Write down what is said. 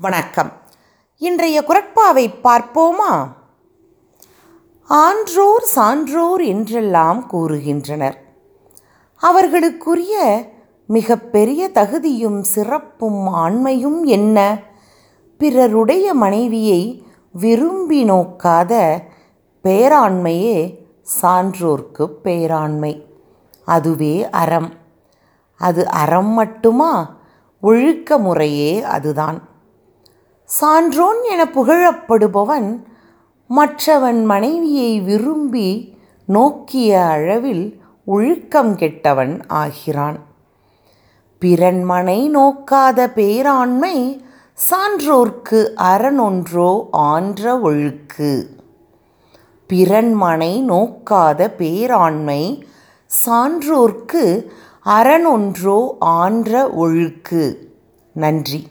வணக்கம். இன்றைய குரட்பாவை பார்ப்போமா? ஆன்றோர் சான்றோர் என்றெல்லாம் கூறுகின்றனர். அவர்களுக்குரிய மிகப்பெரிய தகுதியும் சிறப்பும் ஆண்மையும் என்ன? பிறருடைய மனைவியை விரும்பி நோக்காத பேராண்மையே சான்றோர்க்கு பேராண்மை. அதுவே அறம். அது அறம் மட்டுமா? ஒழுக்க முறையே அதுதான். சான்றோன் என புகழப்படுபவன் மற்றவன் மனைவியை விரும்பி நோக்கிய அளவில் ஒழுக்கம் கெட்டவன் ஆகிறான். பிறன்மனை நோக்காத பேராண்மை சான்றோர்க்கு அறனொன்றோ ஆன்ற ஒழுக்கு. பிறன்மனை நோக்காத பேராண்மை சான்றோர்க்கு அறனொன்றோ ஆன்ற ஒழுக்கு. நன்றி.